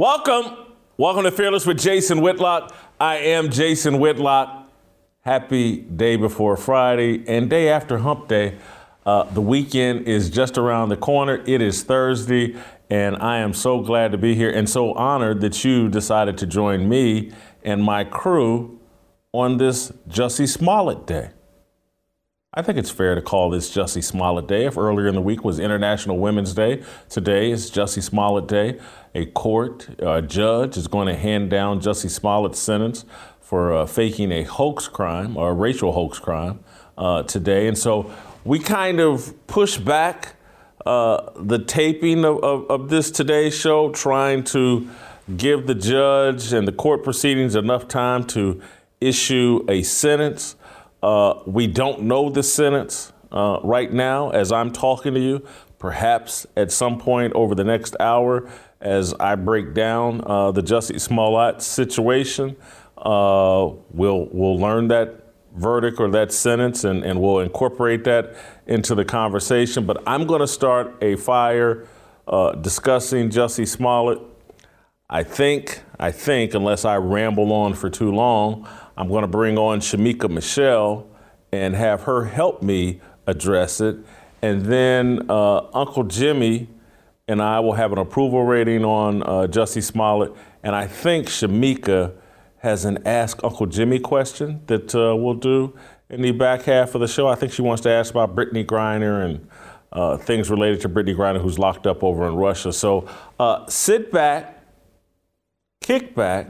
Welcome. Welcome to Fearless with Jason Whitlock. I am Jason Whitlock. Happy day before Friday and day after hump day. Uh, the weekend is just around the corner. It is Thursday, and I am so glad to be here and so honored that you decided to join me and my crew on this Jussie Smollett Day. I think it's fair to call this Jussie Smollett Day. If earlier in the week was International Women's Day, today is Jussie Smollett Day. A court a judge is going to hand down Jussie Smollett's sentence for uh, faking a hoax crime or a racial hoax crime uh, today. And so we kind of push back uh, the taping of, of, of this today's show, trying to give the judge and the court proceedings enough time to issue a sentence. Uh, we don't know the sentence uh, right now as I'm talking to you. Perhaps at some point over the next hour, as I break down uh, the Jussie Smollett situation, uh, we'll we'll learn that verdict or that sentence, and, and we'll incorporate that into the conversation. But I'm going to start a fire uh, discussing Jussie Smollett. I think, I think, unless I ramble on for too long, I'm going to bring on Shamika Michelle and have her help me address it. And then uh, Uncle Jimmy and I will have an approval rating on uh, Jussie Smollett. And I think Shamika has an Ask Uncle Jimmy question that uh, we'll do in the back half of the show. I think she wants to ask about Brittney Griner and uh, things related to Brittney Griner, who's locked up over in Russia. So uh, sit back, kick back,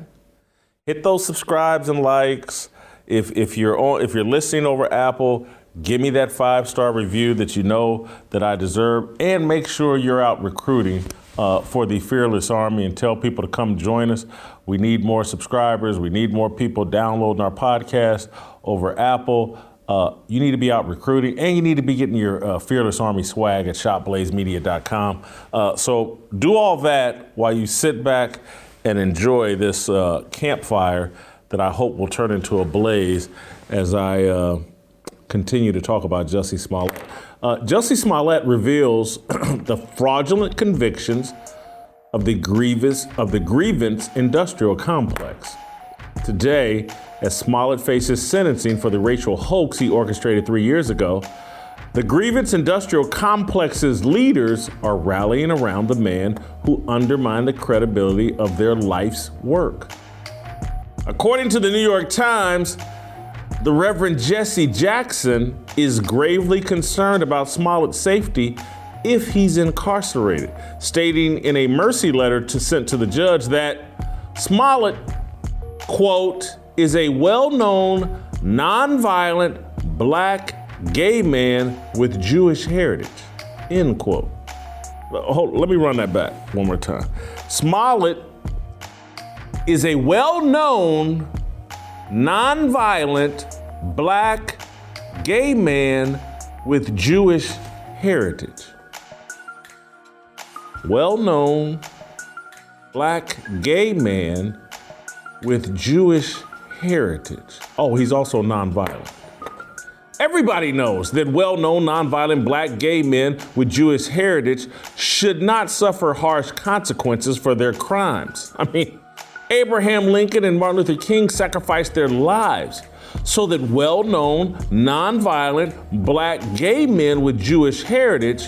hit those subscribes and likes. If, if you're on, if you're listening over Apple, give me that five star review that you know that I deserve, and make sure you're out recruiting uh, for the Fearless Army and tell people to come join us. We need more subscribers. We need more people downloading our podcast over Apple. Uh, you need to be out recruiting and you need to be getting your uh, Fearless Army swag at shopblazemedia.com. Uh, so do all that while you sit back and enjoy this uh, campfire that I hope will turn into a blaze as I uh, continue to talk about Jussie Smollett. Uh, Jussie Smollett reveals the fraudulent convictions of the grievous of the grievance industrial complex. Today, as Smollett faces sentencing for the racial hoax he orchestrated three years ago, the grievance industrial complex's leaders are rallying around the man who undermined the credibility of their life's work. According to the New York Times, the Reverend Jesse Jackson is gravely concerned about Smollett's safety if he's incarcerated, stating in a mercy letter to sent to the judge that Smollett, quote, is a well-known, nonviolent black gay man with Jewish heritage, end quote. Hold, let me run that back one more time. Smollett is a well-known, nonviolent, black gay man with Jewish heritage well known black gay man with Jewish heritage. Oh, he's also nonviolent. Everybody knows that well known nonviolent black gay men with Jewish heritage should not suffer harsh consequences for their crimes. I mean, Abraham Lincoln and Martin Luther King sacrificed their lives so that well known nonviolent black gay men with Jewish heritage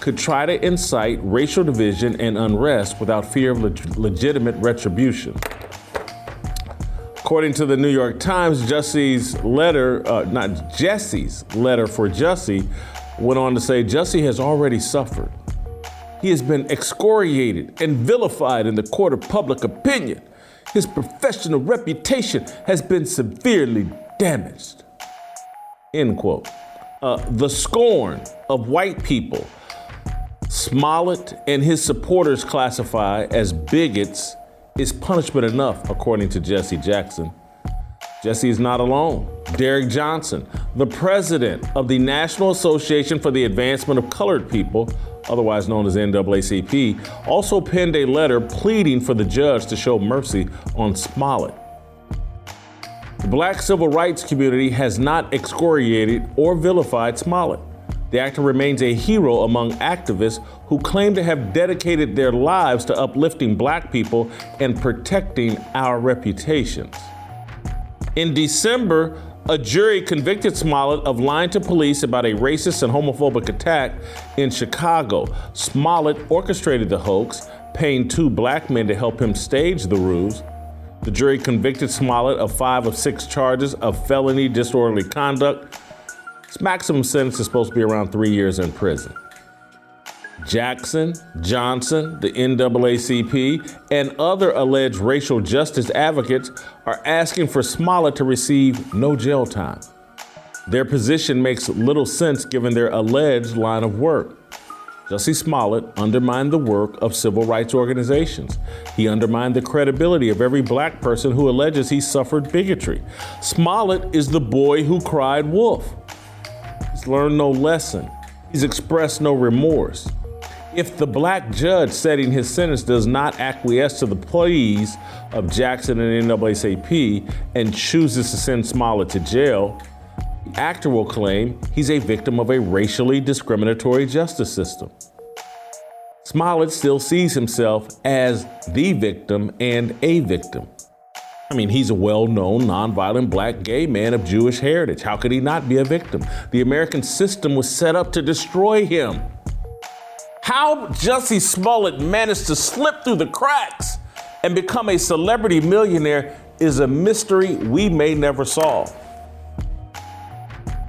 could try to incite racial division and unrest without fear of leg- legitimate retribution. According to the New York Times, Jussie's letter, uh, not Jesse's letter for Jesse, went on to say Jesse has already suffered. He has been excoriated and vilified in the court of public opinion. His professional reputation has been severely damaged. End quote. Uh, the scorn of white people, Smollett and his supporters classify as bigots, is punishment enough, according to Jesse Jackson. Jesse is not alone. Derrick Johnson, the president of the National Association for the Advancement of Colored People, otherwise known as NAACP, also penned a letter pleading for the judge to show mercy on Smollett. The black civil rights community has not excoriated or vilified Smollett. The actor remains a hero among activists who claim to have dedicated their lives to uplifting black people and protecting our reputations. In December, a jury convicted Smollett of lying to police about a racist and homophobic attack in Chicago. Smollett orchestrated the hoax, paying two black men to help him stage the ruse. The jury convicted Smollett of five of six charges of felony disorderly conduct. His maximum sentence is supposed to be around three years in prison. Jackson, Johnson, the NAACP, and other alleged racial justice advocates are asking for Smollett to receive no jail time. Their position makes little sense given their alleged line of work. Jussie Smollett undermined the work of civil rights organizations. He undermined the credibility of every black person who alleges he suffered bigotry. Smollett is the boy who cried wolf. Learned no lesson. He's expressed no remorse. If the black judge setting his sentence does not acquiesce to the pleas of Jackson and NAACP and chooses to send Smollett to jail, the actor will claim he's a victim of a racially discriminatory justice system. Smollett still sees himself as the victim and a victim. I mean, he's a well known, nonviolent black gay man of Jewish heritage. How could he not be a victim? The American system was set up to destroy him. How Jussie Smollett managed to slip through the cracks and become a celebrity millionaire is a mystery we may never solve.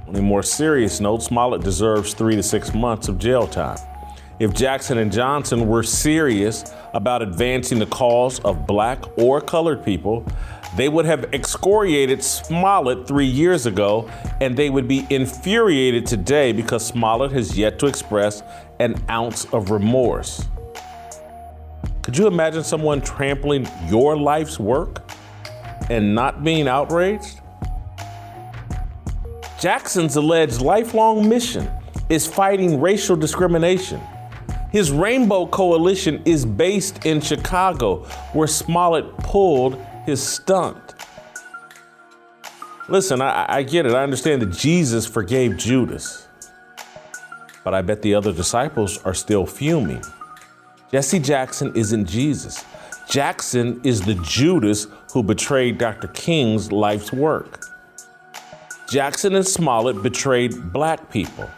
On a more serious note, Smollett deserves three to six months of jail time. If Jackson and Johnson were serious about advancing the cause of black or colored people, they would have excoriated Smollett three years ago, and they would be infuriated today because Smollett has yet to express an ounce of remorse. Could you imagine someone trampling your life's work and not being outraged? Jackson's alleged lifelong mission is fighting racial discrimination. His Rainbow Coalition is based in Chicago, where Smollett pulled his stunt. Listen, I, I, get it. I understand that Jesus forgave Judas. But I bet the other disciples are still fuming. Jesse Jackson isn't Jesus. Jackson is the Judas who betrayed Dr. King's life's work. Jackson and Smollett betrayed black people.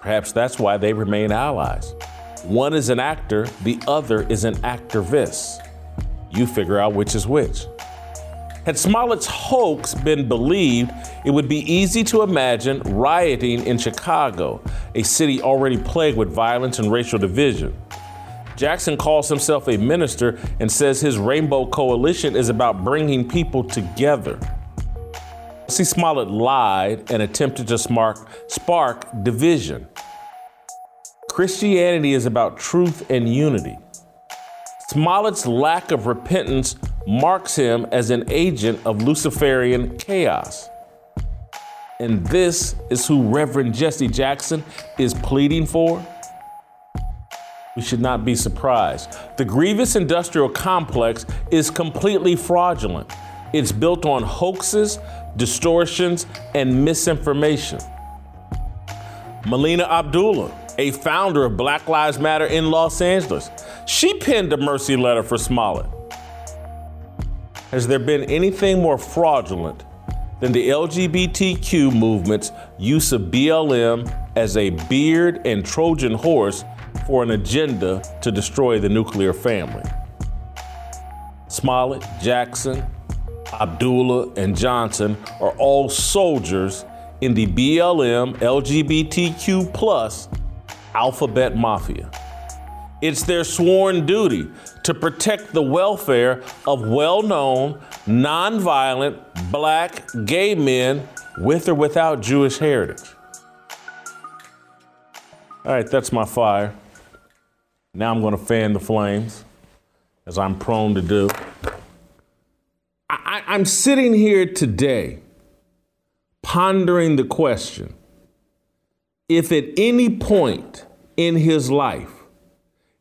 Perhaps that's why they remain allies. One is an actor, the other is an activist. You figure out which is which. Had Smollett's hoax been believed, it would be easy to imagine rioting in Chicago, a city already plagued with violence and racial division. Jackson calls himself a minister and says his Rainbow Coalition is about bringing people together. See, Smollett lied and attempted to spark, spark division. Christianity is about truth and unity. Smollett's lack of repentance marks him as an agent of Luciferian chaos. And this is who Reverend Jesse Jackson is pleading for? We should not be surprised. The grievous industrial complex is completely fraudulent. It's built on hoaxes, distortions, and misinformation. Melina Abdullah, a founder of Black Lives Matter in Los Angeles. She penned a mercy letter for Smollett. Has there been anything more fraudulent than the LGBTQ movement's use of BLM as a beard and Trojan horse for an agenda to destroy the nuclear family? Smollett, Jackson, Abdullah, and Johnson are all soldiers in the BLM LGBTQ plus alphabet mafia. It's their sworn duty to protect the welfare of well known, nonviolent, black, gay men with or without Jewish heritage. All right, that's my fire. Now I'm going to fan the flames, as I'm prone to do. I, am sitting here today pondering the question if at any point in his life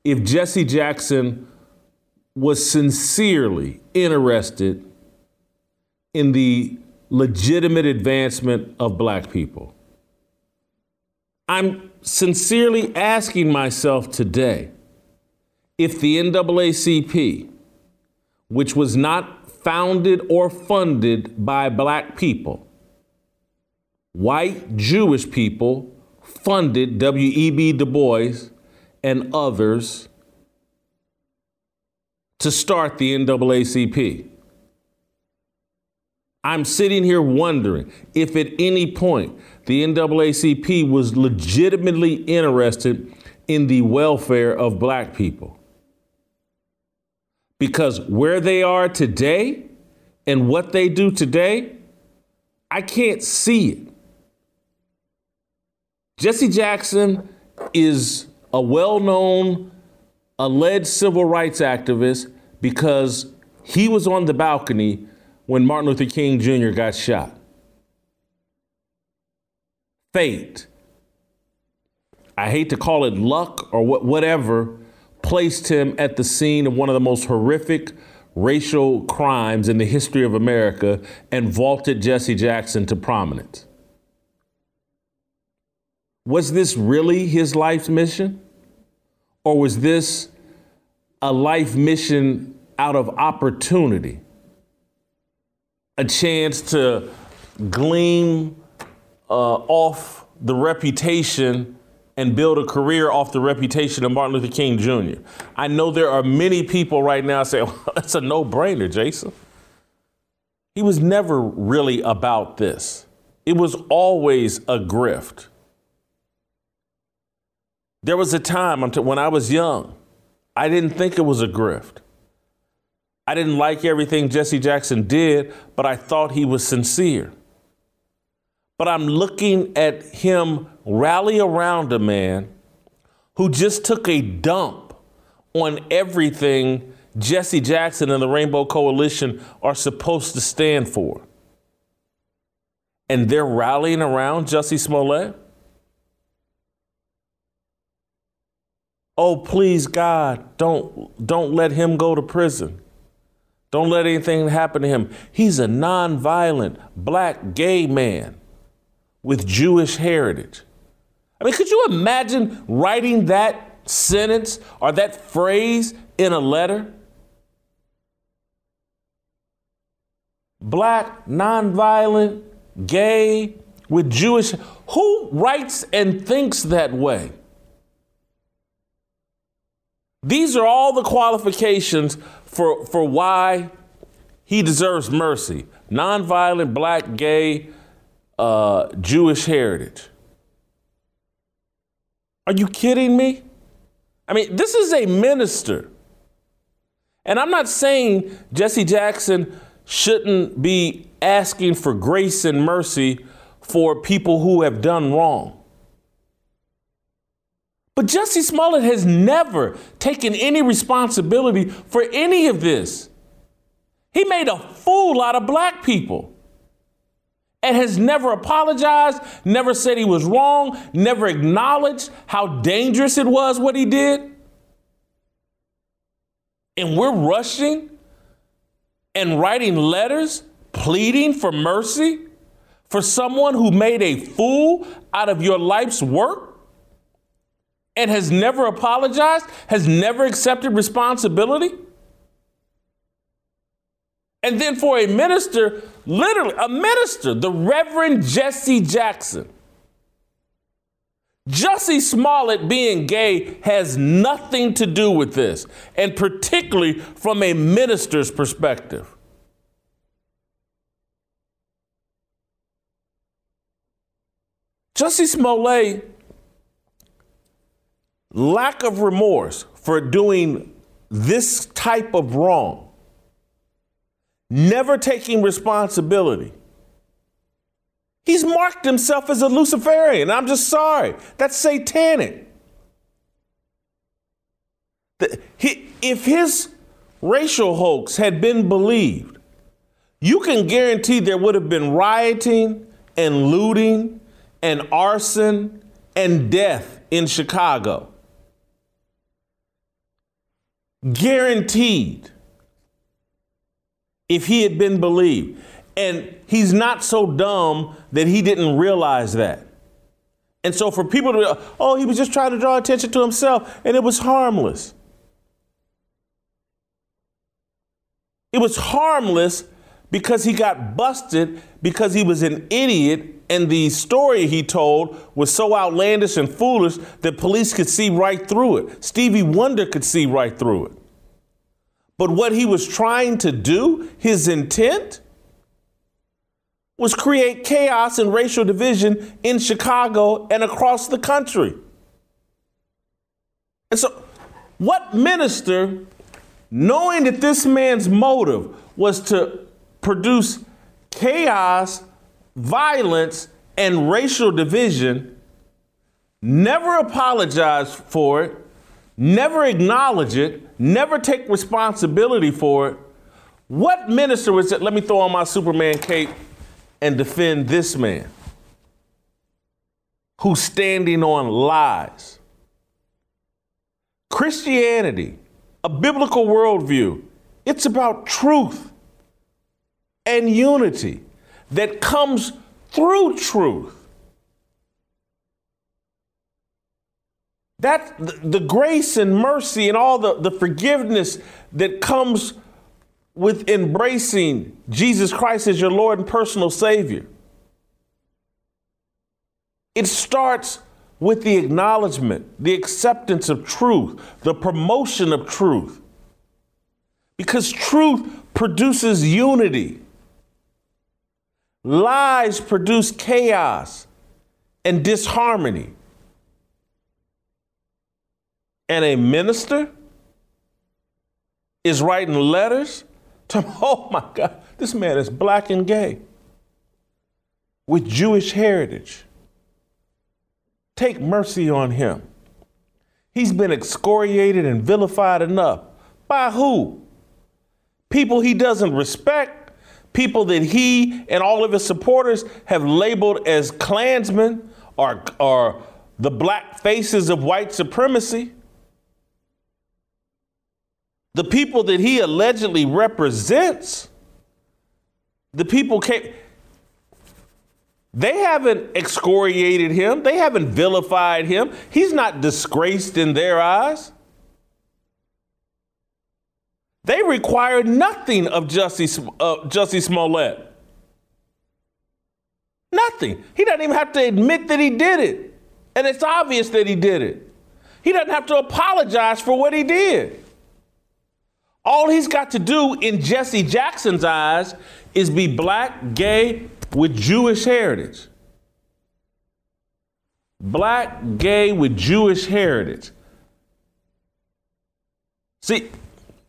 if Jesse Jackson was sincerely interested in the legitimate advancement of black people. I'm sincerely asking myself today if the NAACP, which was not founded or funded by black people, white Jewish people funded W.E.B. Du Bois and others to start the NAACP. I'm sitting here wondering if at any point the NAACP was legitimately interested in the welfare of black people. Because where they are today and what they do today, I can't see it. Jesse Jackson is a well known alleged civil rights activist because he was on the balcony when Martin Luther King Jr. got shot. Fate, I hate to call it luck or whatever, placed him at the scene of one of the most horrific racial crimes in the history of America and vaulted Jesse Jackson to prominence. Was this really his life's mission? Or was this a life mission out of opportunity? A chance to glean uh, off the reputation and build a career off the reputation of Martin Luther King Jr. I know there are many people right now saying, well, it's a no brainer, Jason. He was never really about this, it was always a grift. There was a time when I was young, I didn't think it was a grift. I didn't like everything Jesse Jackson did, but I thought he was sincere. But I'm looking at him rally around a man who just took a dump on everything Jesse Jackson and the Rainbow Coalition are supposed to stand for. And they're rallying around Jussie Smollett? Oh, please, God, don't, don't let him go to prison. Don't let anything happen to him. He's a nonviolent black gay man with Jewish heritage. I mean, could you imagine writing that sentence or that phrase in a letter? Black, nonviolent, gay, with Jewish. Who writes and thinks that way? These are all the qualifications for, for why he deserves mercy nonviolent, black, gay, uh, Jewish heritage. Are you kidding me? I mean, this is a minister. And I'm not saying Jesse Jackson shouldn't be asking for grace and mercy for people who have done wrong. But Jussie Smollett has never taken any responsibility for any of this. He made a fool out of black people and has never apologized, never said he was wrong, never acknowledged how dangerous it was what he did. And we're rushing and writing letters pleading for mercy for someone who made a fool out of your life's work and has never apologized, has never accepted responsibility. And then for a minister, literally a minister, the Reverend Jesse Jackson. Jussie Smollett being gay has nothing to do with this, and particularly from a minister's perspective. Jussie Smollett lack of remorse for doing this type of wrong, never taking responsibility. He's marked himself as a Luciferian. I'm just sorry. That's satanic. If his racial hoax had been believed, you can guarantee there would have been rioting and looting and arson and death in Chicago. Guaranteed. If he had been believed. And he's not so dumb that he didn't realize that. And so for people to, oh, he was just trying to draw attention to himself and it was harmless. It was harmless because he got busted because he was an idiot and the story he told was so outlandish and foolish that police could see right through it. Stevie Wonder could see right through it. But what he was trying to do, his intent, was create chaos and racial division in Chicago and across the country. And so, what minister, knowing that this man's motive was to produce chaos, violence, and racial division, never apologize for it, never acknowledge it, never take responsibility for it, what minister was it? Let me throw on my Superman cape and defend this man who's standing on lies. Christianity, a biblical worldview, it's about truth and unity that comes through truth. That the, the grace and mercy and all the, the forgiveness that comes with embracing Jesus Christ as your Lord and personal Savior. It starts with the acknowledgement, the acceptance of truth, the promotion of truth. Because truth produces unity. Lies produce chaos and disharmony. And a minister is writing letters to, oh my God, this man is black and gay with Jewish heritage. Take mercy on him. He's been excoriated and vilified enough. By who? People he doesn't respect, people that he and all of his supporters have labeled as Klansmen or, or the black faces of white supremacy. The people that he allegedly represents, the people came, they haven't excoriated him, they haven't vilified him. He's not disgraced in their eyes. They require nothing of Jussie, uh, Smollett. Nothing. He doesn't even have to admit that he did it. And it's obvious that he did it. He doesn't have to apologize for what he did. All he's got to do in Jesse Jackson's eyes is be black, gay, with Jewish heritage. Black, gay, with Jewish heritage. See,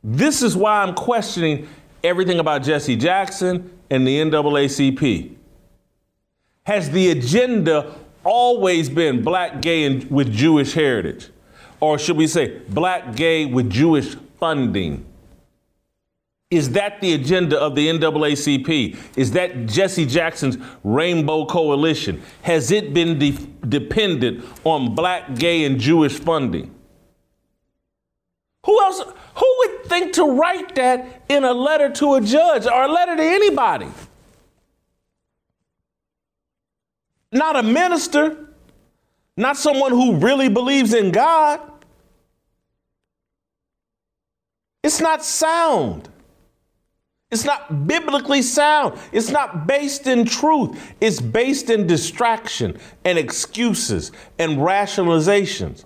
this is why I'm questioning everything about Jesse Jackson and the NAACP. Has the agenda always been black, gay, and with Jewish heritage? Or should we say black, gay, with Jewish funding? Is that the agenda of the NAACP? Is that Jesse Jackson's Rainbow Coalition? Has it been de- dependent on black, gay, and Jewish funding? Who else? Who would think to write that in a letter to a judge or a letter to anybody? Not a minister, not someone who really believes in God. It's not sound. It's not biblically sound. It's not based in truth. It's based in distraction and excuses and rationalizations.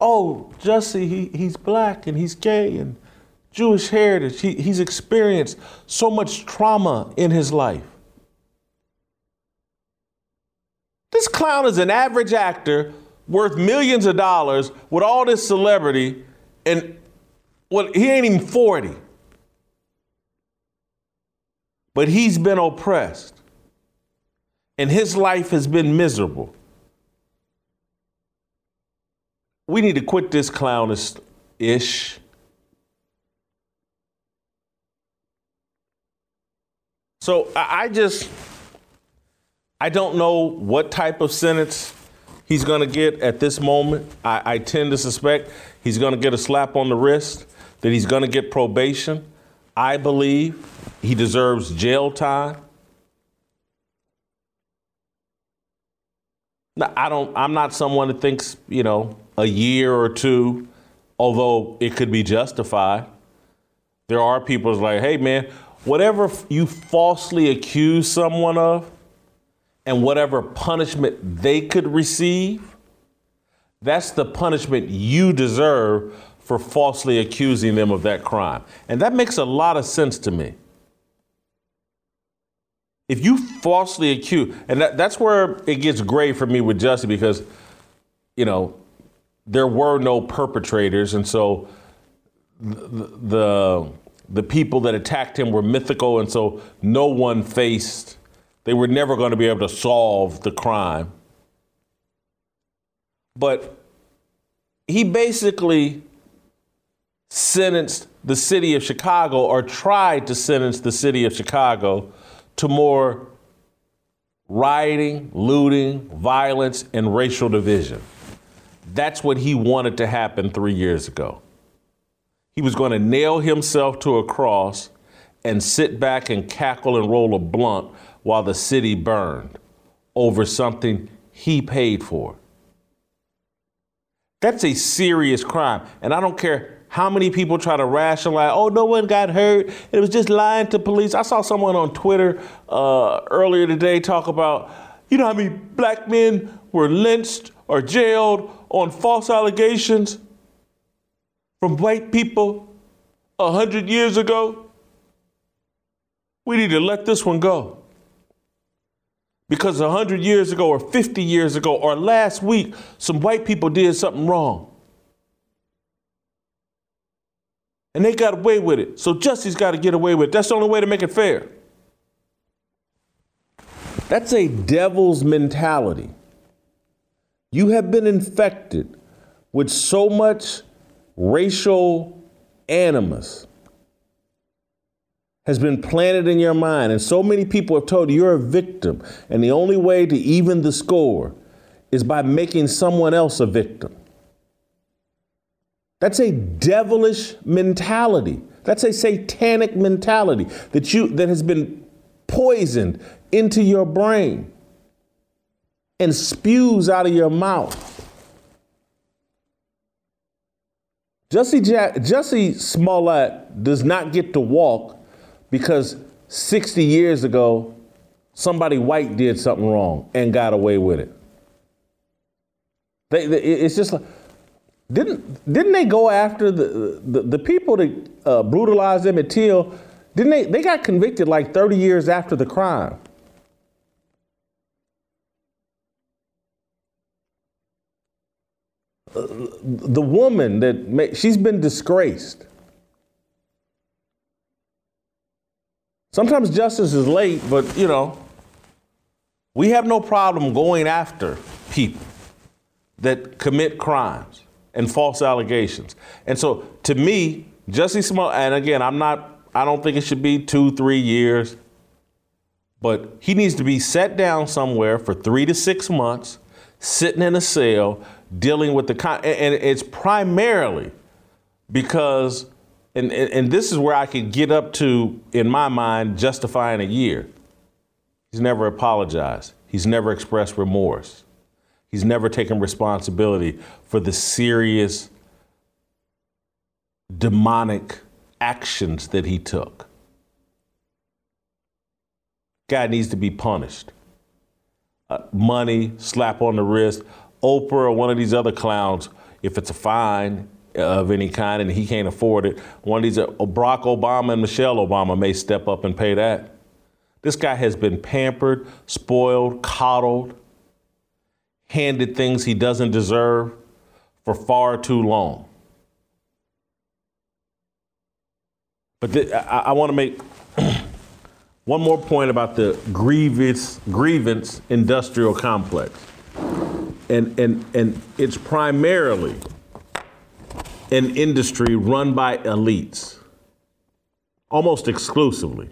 Oh, Jesse, he, he's black and he's gay and Jewish heritage. He, he's experienced so much trauma in his life. This clown is an average actor worth millions of dollars with all this celebrity, and well, he ain't even 40. But he's been oppressed, and his life has been miserable. We need to quit this clownish ish. So I just, I don't know what type of sentence he's going to get at this moment. I, I tend to suspect he's going to get a slap on the wrist, that he's going to get probation. I believe he deserves jail time. Now, I don't, I'm not someone that thinks, you know, a year or two, although it could be justified. There are people like, hey, man, whatever you falsely accuse someone of, and whatever punishment they could receive, that's the punishment you deserve for falsely accusing them of that crime. And that makes a lot of sense to me. If you falsely accuse, and that, that's where it gets gray for me with Jussie because, you know, there were no perpetrators, and so the, the the people that attacked him were mythical, and so no one faced they were never going to be able to solve the crime. But he basically sentenced the city of Chicago or tried to sentence the city of Chicago to more rioting, looting, violence, and racial division. That's what he wanted to happen three years ago. He was going to nail himself to a cross and sit back and cackle and roll a blunt while the city burned over something he paid for. That's a serious crime. And I don't care how many people try to rationalize, oh, no one got hurt. It was just lying to police. I saw someone on Twitter uh, earlier today talk about, you know how many black men were lynched or jailed on false allegations from white people a hundred years ago? We need to let this one go. Because a 100 years ago, or 50 years ago, or last week, some white people did something wrong. And they got away with it. So Jussie's got to get away with it. That's the only way to make it fair. That's a devil's mentality. You have been infected with so much racial animus has been planted in your mind, and so many people have told you you're a victim, and the only way to even the score is by making someone else a victim. That's a devilish mentality. That's a satanic mentality that you that has been poisoned into your brain and spews out of your mouth. Jesse, Jack, Jesse Smollett does not get to walk because 60 years ago, somebody white did something wrong and got away with it. They, they, it's just like, didn't, didn't they go after the, the, the people that uh, brutalized Emmett Till? Didn't they, they got convicted like 30 years after the crime. The woman that she's been disgraced. Sometimes justice is late, but you know, we have no problem going after people that commit crimes and false allegations. And so to me, Jesse Smollett, and again, I'm not, I don't think it should be two, three years, but he needs to be set down somewhere for three to six months, sitting in a cell, dealing with the, con- and it's primarily because and, and, and this is where I could get up to, in my mind, justifying a year. He's never apologized. He's never expressed remorse. He's never taken responsibility for the serious demonic actions that he took. Guy needs to be punished. Uh, money, slap on the wrist. Oprah or one of these other clowns, if it's a fine, of any kind and he can't afford it, one of these, uh, Barack Obama and Michelle Obama may step up and pay that. This guy has been pampered, spoiled, coddled, handed things he doesn't deserve for far too long. But th- I, I want to make one more point about the grievous grievance industrial complex. And, and, and it's primarily an industry run by elites, almost exclusively.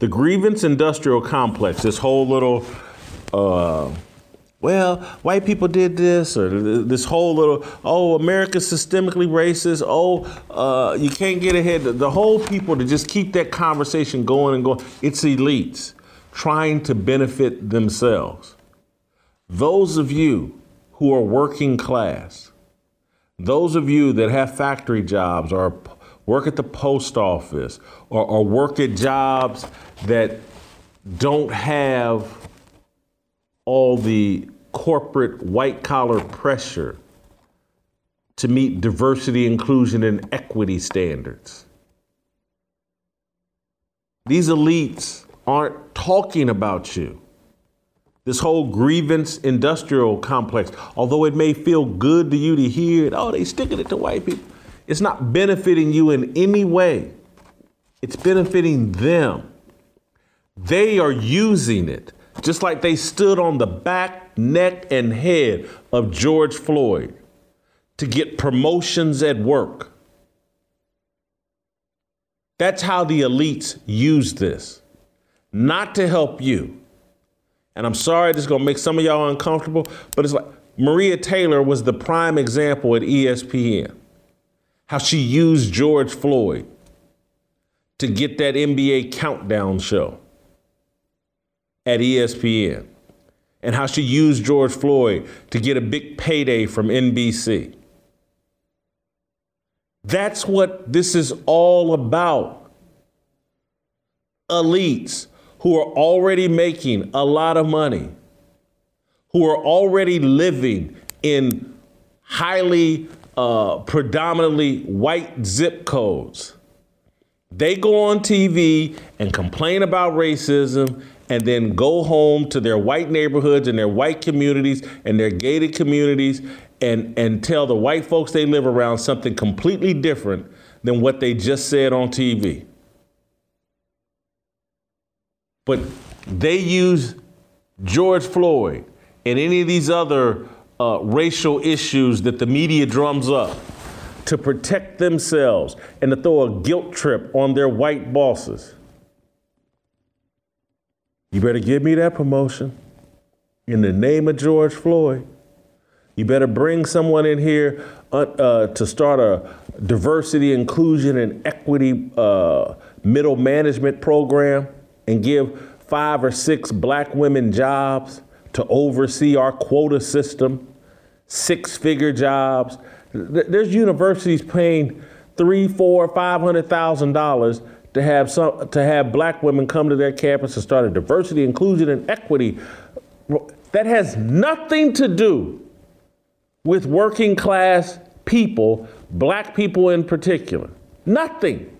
The grievance industrial complex, this whole little uh, well, white people did this, or this whole little, oh, America's systemically racist. Oh, uh, you can't get ahead. The whole people to just keep that conversation going and going. It's elites trying to benefit themselves. Those of you who are working class, those of you that have factory jobs or work at the post office or, or work at jobs that don't have all the corporate white collar pressure to meet diversity, inclusion, and equity standards. These elites aren't talking about you. This whole grievance industrial complex, although it may feel good to you to hear it, oh, they sticking it to white people, it's not benefiting you in any way. It's benefiting them. They are using it just like they stood on the back, neck, and head of George Floyd to get promotions at work. That's how the elites use this, not to help you. And I'm sorry this is gonna make some of y'all uncomfortable, but it's like Maria Taylor was the prime example at ESPN. How she used George Floyd to get that NBA countdown show at ESPN and how she used George Floyd to get a big payday from NBC. That's what this is all about. Elites who are already making a lot of money, who are already living in highly, uh, predominantly white zip codes. They go on TV and complain about racism and then go home to their white neighborhoods and their white communities and their gated communities and, and tell the white folks they live around something completely different than what they just said on TV. But they use George Floyd and any of these other uh, racial issues that the media drums up to protect themselves and to throw a guilt trip on their white bosses. You better give me that promotion in the name of George Floyd. You better bring someone in here uh, uh, to start a diversity, inclusion, and equity uh, middle management program and give five or six black women jobs to oversee our quota system, six figure jobs. There's universities paying three, four, five hundred thousand dollars to have some to have black women come to their campus and start a diversity, inclusion, and equity. That has nothing to do with working class people, black people in particular. Nothing.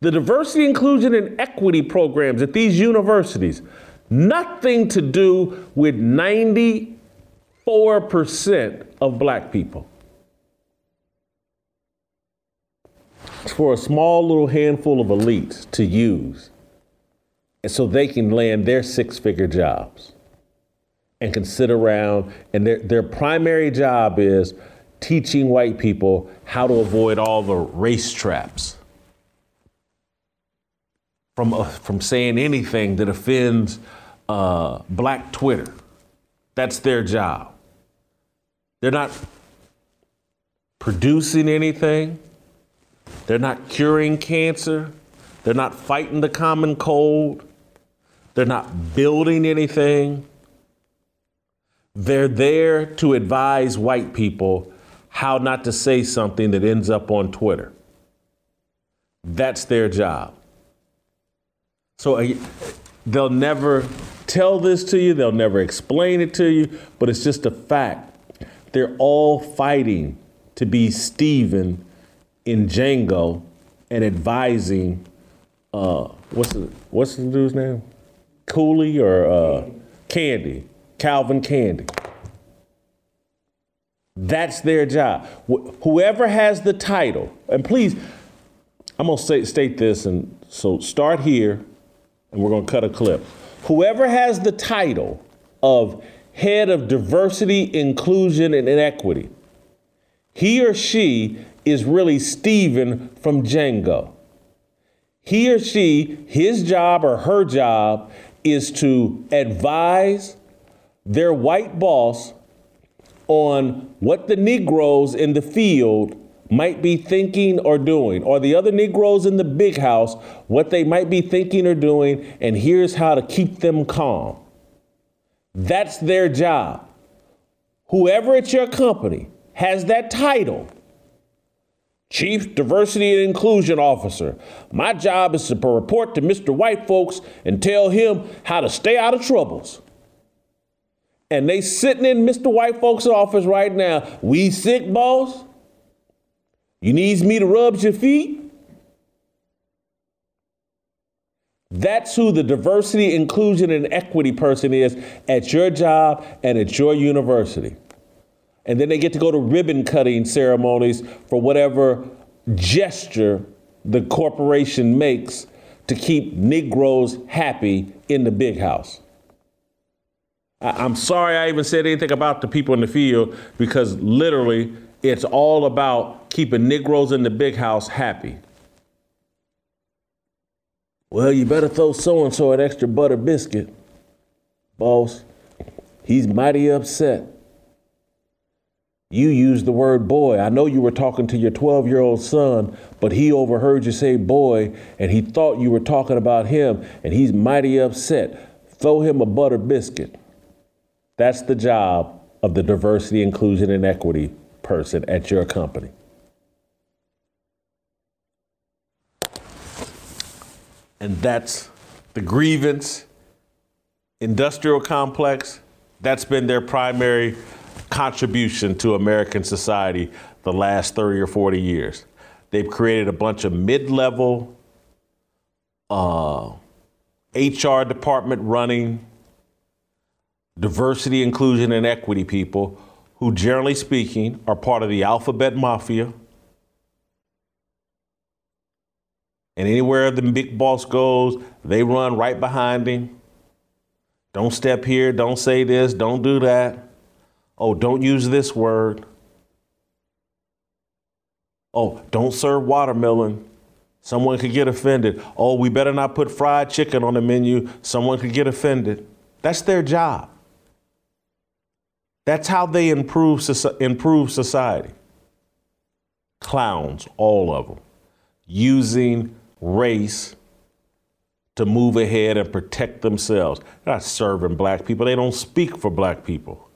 The diversity, inclusion, and equity programs at these universities, nothing to do with 94% of black people. for a small little handful of elites to use and so they can land their six figure jobs and can sit around and their, their primary job is teaching white people how to avoid all the race traps from, uh, from saying anything that offends uh, black Twitter. That's their job. They're not producing anything. They're not curing cancer. They're not fighting the common cold. They're not building anything. They're there to advise white people how not to say something that ends up on Twitter. That's their job. So uh, they'll never tell this to you, they'll never explain it to you, but it's just a fact. They're all fighting to be Stephen in Django and advising uh, what's the what's the dude's name? Cooley or uh, Candie, Calvin Candie. That's their job. Wh- whoever has the title, and please, I'm going to state this, and so start here, and we're going to cut a clip. Whoever has the title of head of diversity, inclusion, and inequity, he or she is really Stephen from Django. He or she, his job or her job is to advise their white boss on what the Negroes in the field might be thinking or doing, or the other Negroes in the big house, what they might be thinking or doing, and here's how to keep them calm. That's their job. Whoever at your company has that title, Chief Diversity and Inclusion Officer, my job is to report to Mr. White folks and tell him how to stay out of troubles. And they sitting in Mr. White folks' office right now. We sick, boss? You needs me to rub your feet? That's who the diversity, inclusion, and equity person is at your job and at your university. And then they get to go to ribbon cutting ceremonies for whatever gesture the corporation makes to keep Negroes happy in the big house. I'm sorry I even said anything about the people in the field because literally it's all about keeping Negroes in the big house happy. Well, you better throw so and so an extra butter biscuit, boss. He's mighty upset. You used the word boy. I know you were talking to your 12 year old son, but he overheard you say boy and he thought you were talking about him and he's mighty upset. Throw him a butter biscuit. That's the job of the diversity, inclusion, and equity person at your company. And that's the grievance industrial complex. That's been their primary contribution to American society the last 30 or 40 years. They've created a bunch of mid level uh, HR department running diversity, inclusion, and equity people who, generally speaking, are part of the alphabet mafia. And anywhere the big boss goes, they run right behind him. Don't step here, don't say this, don't do that. Oh, don't use this word. Oh, don't serve watermelon. Someone could get offended. Oh, we better not put fried chicken on the menu. Someone could get offended. That's their job. That's how they improve, improve society. Clowns, all of them, using race to move ahead and protect themselves. They're not serving black people, they don't speak for black people.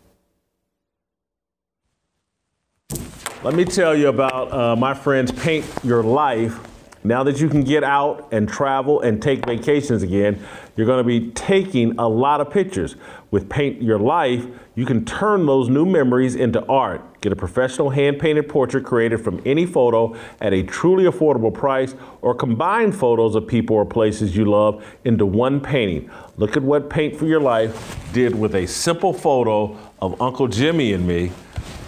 Let me tell you about uh, my friends Paint Your Life. Now that you can get out and travel and take vacations again, you're going to be taking a lot of pictures. With Paint Your Life, you can turn those new memories into art. Get a professional hand painted portrait created from any photo at a truly affordable price, or combine photos of people or places you love into one painting. Look at what Paint for Your Life did with a simple photo of Uncle Jimmy and me.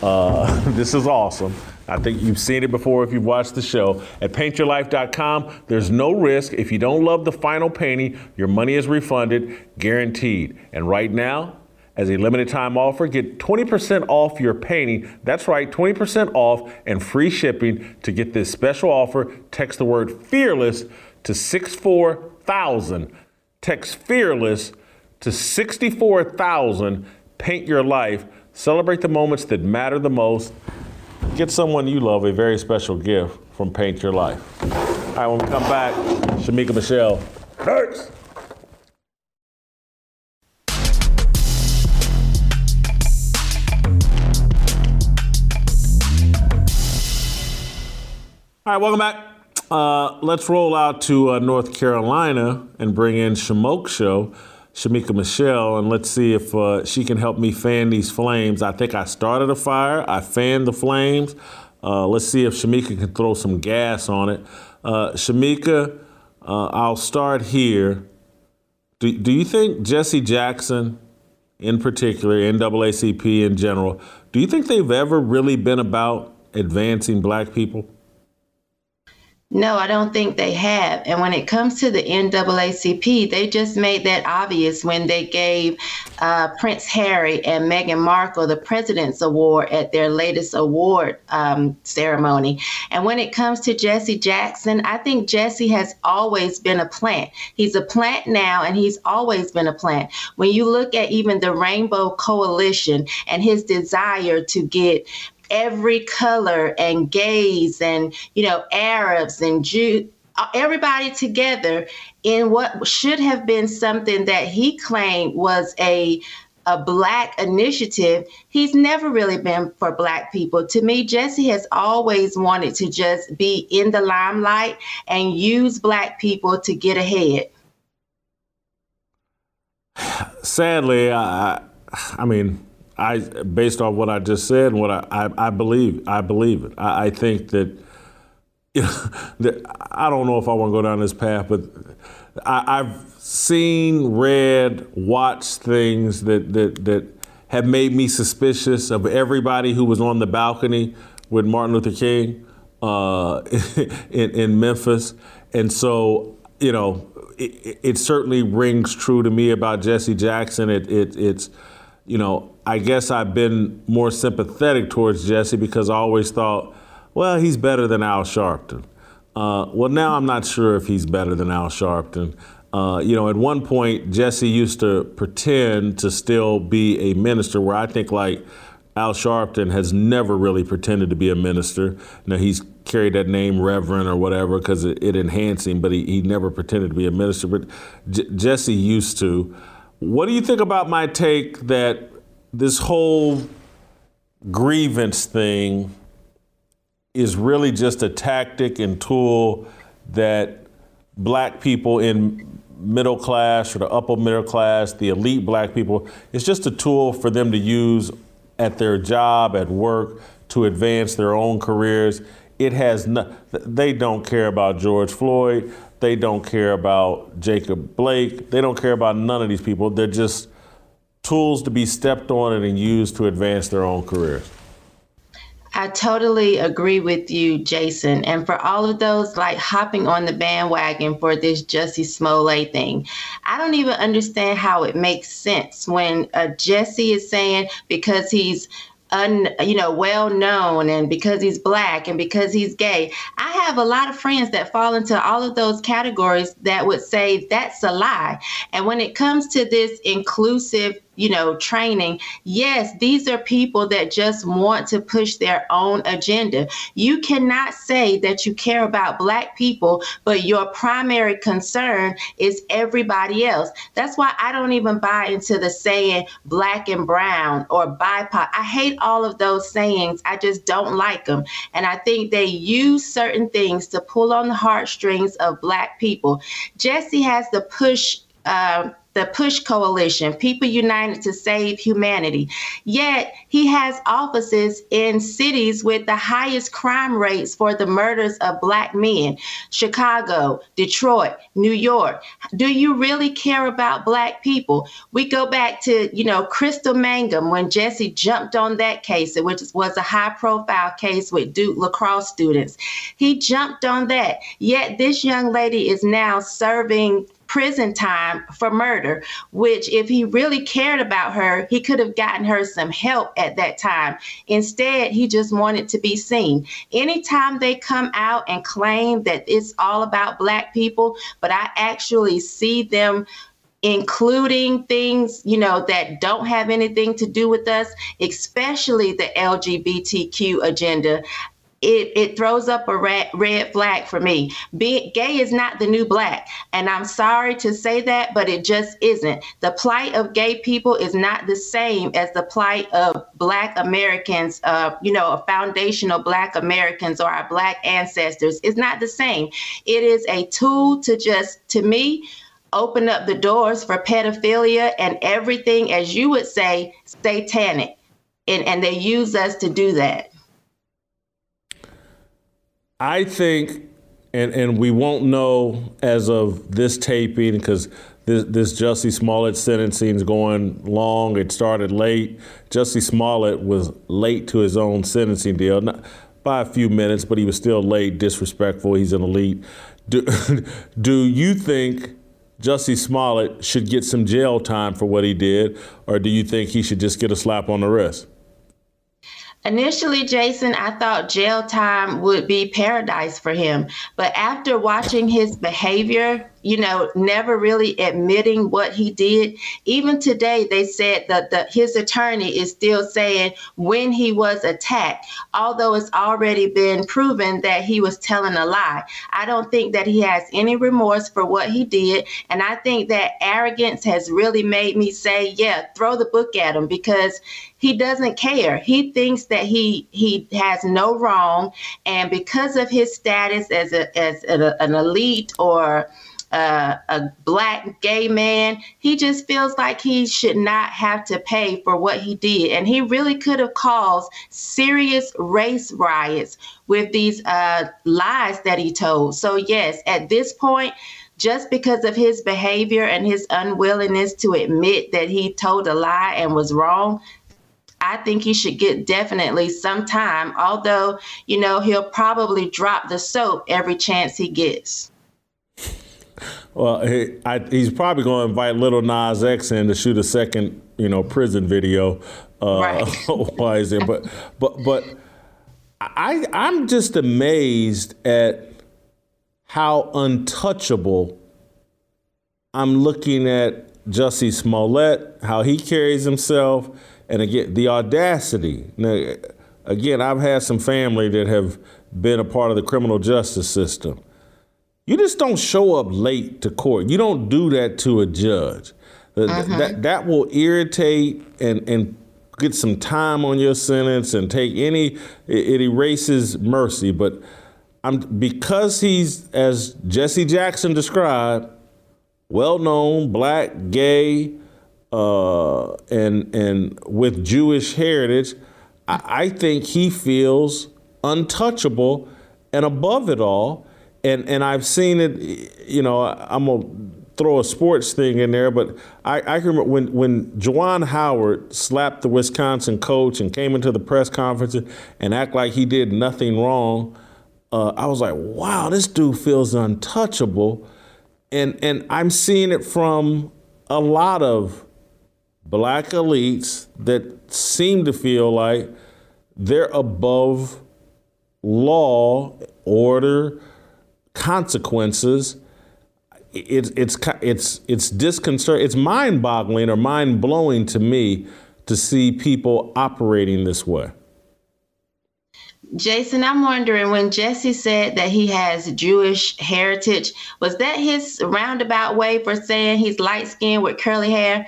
Uh, this is awesome. I think you've seen it before if you've watched the show. At paintyourlife.com, there's no risk. If you don't love the final painting, your money is refunded, guaranteed. And right now, as a limited time offer, get 20% off your painting. That's right, 20% off and free shipping. To get this special offer, text the word fearless to 64000. Text fearless to 64000. Paint your life. Celebrate the moments that matter the most. Get someone you love a very special gift from Paint Your Life. All right, when we come back, Shamika Michelle. Hurts. All right, welcome back. Uh, let's roll out to uh, North Carolina and bring in Shamika Michelle. Shamika Michelle, and let's see if uh, she can help me fan these flames. I think I started a fire, I fanned the flames. Uh, let's see if Shamika can throw some gas on it. Uh, Shamika, uh, I'll start here. Do, do you think Jesse Jackson, in particular, NAACP in general, Do you think they've ever really been about advancing black people? No, I don't think they have. And when it comes to the NAACP, they just made that obvious when they gave uh, Prince Harry and Meghan Markle the President's Award at their latest award um, ceremony. And when it comes to Jesse Jackson, I think Jesse has always been a plant. He's a plant now, and he's always been a plant. When you look at even the Rainbow Coalition and his desire to get every color and gays and you know Arabs and Jew uh, everybody together in what should have been something that he claimed was a a black initiative. He's never really been for black people. To me jesse has always wanted to just be in the limelight and use black people to get ahead. Sadly i i mean I, based on what I just said what I, I, I believe, I believe it. I, I think that, you know, that, I don't know if I want to go down this path, but I, have seen, read, watched things that, that, that have made me suspicious of everybody who was on the balcony with Martin Luther King uh, in, in Memphis. And so, you know, it, it, certainly rings true to me about Jesse Jackson. It, it, it's, you know, I guess I've been more sympathetic towards Jesse because I always thought, well, he's better than Al Sharpton. Uh, well, now I'm not sure if he's better than Al Sharpton. Uh, you know, at one point, Jesse used to pretend to still be a minister, where I think like Al Sharpton has never really pretended to be a minister. Now he's carried that name Reverend or whatever because it, it enhanced him, but he, he never pretended to be a minister. But J- Jesse used to. What do you think about my take that this whole grievance thing is really just a tactic and tool that black people in middle class or the upper middle class, the elite black people, it's just a tool for them to use at their job, at work, to advance their own careers. It has no, they don't care about George Floyd. They don't care about Jacob Blake. They don't care about none of these people. They're just tools to be stepped on and used to advance their own careers. I totally agree with you, Jason. And for all of those like hopping on the bandwagon for this Jussie Smollett thing, I don't even understand how it makes sense when uh, Jesse is saying because he's un, you know, well known and because he's black and because he's gay. I have a lot of friends that fall into all of those categories that would say that's a lie. And when it comes to this inclusive you know, training. Yes, these are people that just want to push their own agenda. You cannot say that you care about Black people, but your primary concern is everybody else. That's why I don't even buy into the saying black and brown or BIPOC. I hate all of those sayings. I just don't like them. And I think they use certain things to pull on the heartstrings of Black people. Jesse has the push. Uh, the PUSH Coalition, People United to Save Humanity. Yet he has offices in cities with the highest crime rates for the murders of Black men Chicago, Detroit, New York. Do you really care about Black people? We go back to, you know, Crystal Mangum when Jesse jumped on that case, which was a high profile case with Duke lacrosse students. He jumped on that. Yet this young lady is now serving prison time for murder, which, if he really cared about her, he could have gotten her some help at that time. Instead, he just wanted to be seen. Anytime they come out and claim that it's all about Black people, but I actually see them including things you know that don't have anything to do with us especially the lgbtq agenda it, it throws up a red, red flag for me. Be, gay is not the new black. And I'm sorry to say that, but it just isn't. The plight of gay people is not the same as the plight of black Americans, uh, you know, foundational black Americans or our black ancestors. It's not the same. It is a tool to just, to me, open up the doors for pedophilia and everything, as you would say, satanic. And, and they use us to do that. I think, and, and we won't know as of this taping because this, this Jussie Smollett sentencing is going long. It started late. Jussie Smollett was late to his own sentencing deal, not by a few minutes, but he was still late, disrespectful. He's an elite. Do, do you think Jussie Smollett should get some jail time for what he did, or do you think he should just get a slap on the wrist? Initially, Jason, I thought jail time would be paradise for him. But after watching his behavior, you know, never really admitting what he did, even today, they said that the, his attorney is still saying when he was attacked, although it's already been proven that he was telling a lie. I don't think that he has any remorse for what he did. And I think that arrogance has really made me say, yeah, throw the book at him because he doesn't care. He thinks that he he has no wrong, and because of his status as a as a, an elite or uh, a black gay man, he just feels like he should not have to pay for what he did. And he really could have caused serious race riots with these uh, lies that he told. So, yes, at this point, just because of his behavior and his unwillingness to admit that he told a lie and was wrong, I think he should get definitely some time, although, you know, he'll probably drop the soap every chance he gets. Well, he, I, he's probably going to invite Little Nas X in to shoot a second, you know, prison video uh, right. while he's in. But, but, but I, I'm just amazed at how untouchable I'm looking at Jussie Smollett, how he carries himself and again, the audacity. Now, again, I've had some family that have been a part of the criminal justice system. You just don't show up late to court. You don't do that to a judge. Uh-huh. That that will irritate and and get some time on your sentence and take any it, erases mercy. But I'm because he's as Jesse Jackson described, well known, black, gay, uh, and and with Jewish heritage, I, I think he feels untouchable and above it all. And and I've seen it. You know, I'm gonna throw a sports thing in there, but I, I remember when when Juwan Howard slapped the Wisconsin coach and came into the press conference and act like he did nothing wrong. Uh, I was like, wow, this dude feels untouchable, and and I'm seeing it from a lot of black elites that seem to feel like they're above law, order, consequences. It's it's it's it's disconcert. It's mind-boggling or mind-blowing to me to see people operating this way. Jason, I'm wondering when Jesse said that he has Jewish heritage, was that his roundabout way for saying he's light skinned with curly hair?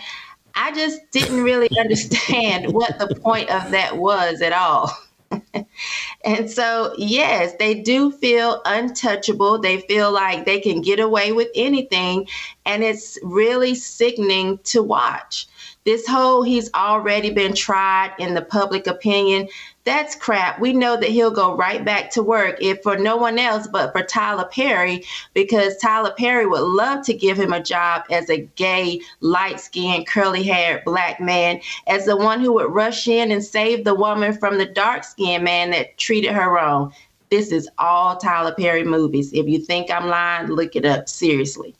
I just didn't really understand what the point of that was at all. and so, yes, they do feel untouchable. They feel like they can get away with anything. And it's really sickening to watch. This whole he's already been tried in the public opinion that's crap. We know that he'll go right back to work if for no one else but for Tyler Perry, because Tyler Perry would love to give him a job as a gay, light skinned, curly haired black man, as the one who would rush in and save the woman from the dark skinned man that treated her wrong. This is all Tyler Perry movies. If you think I'm lying, look it up seriously.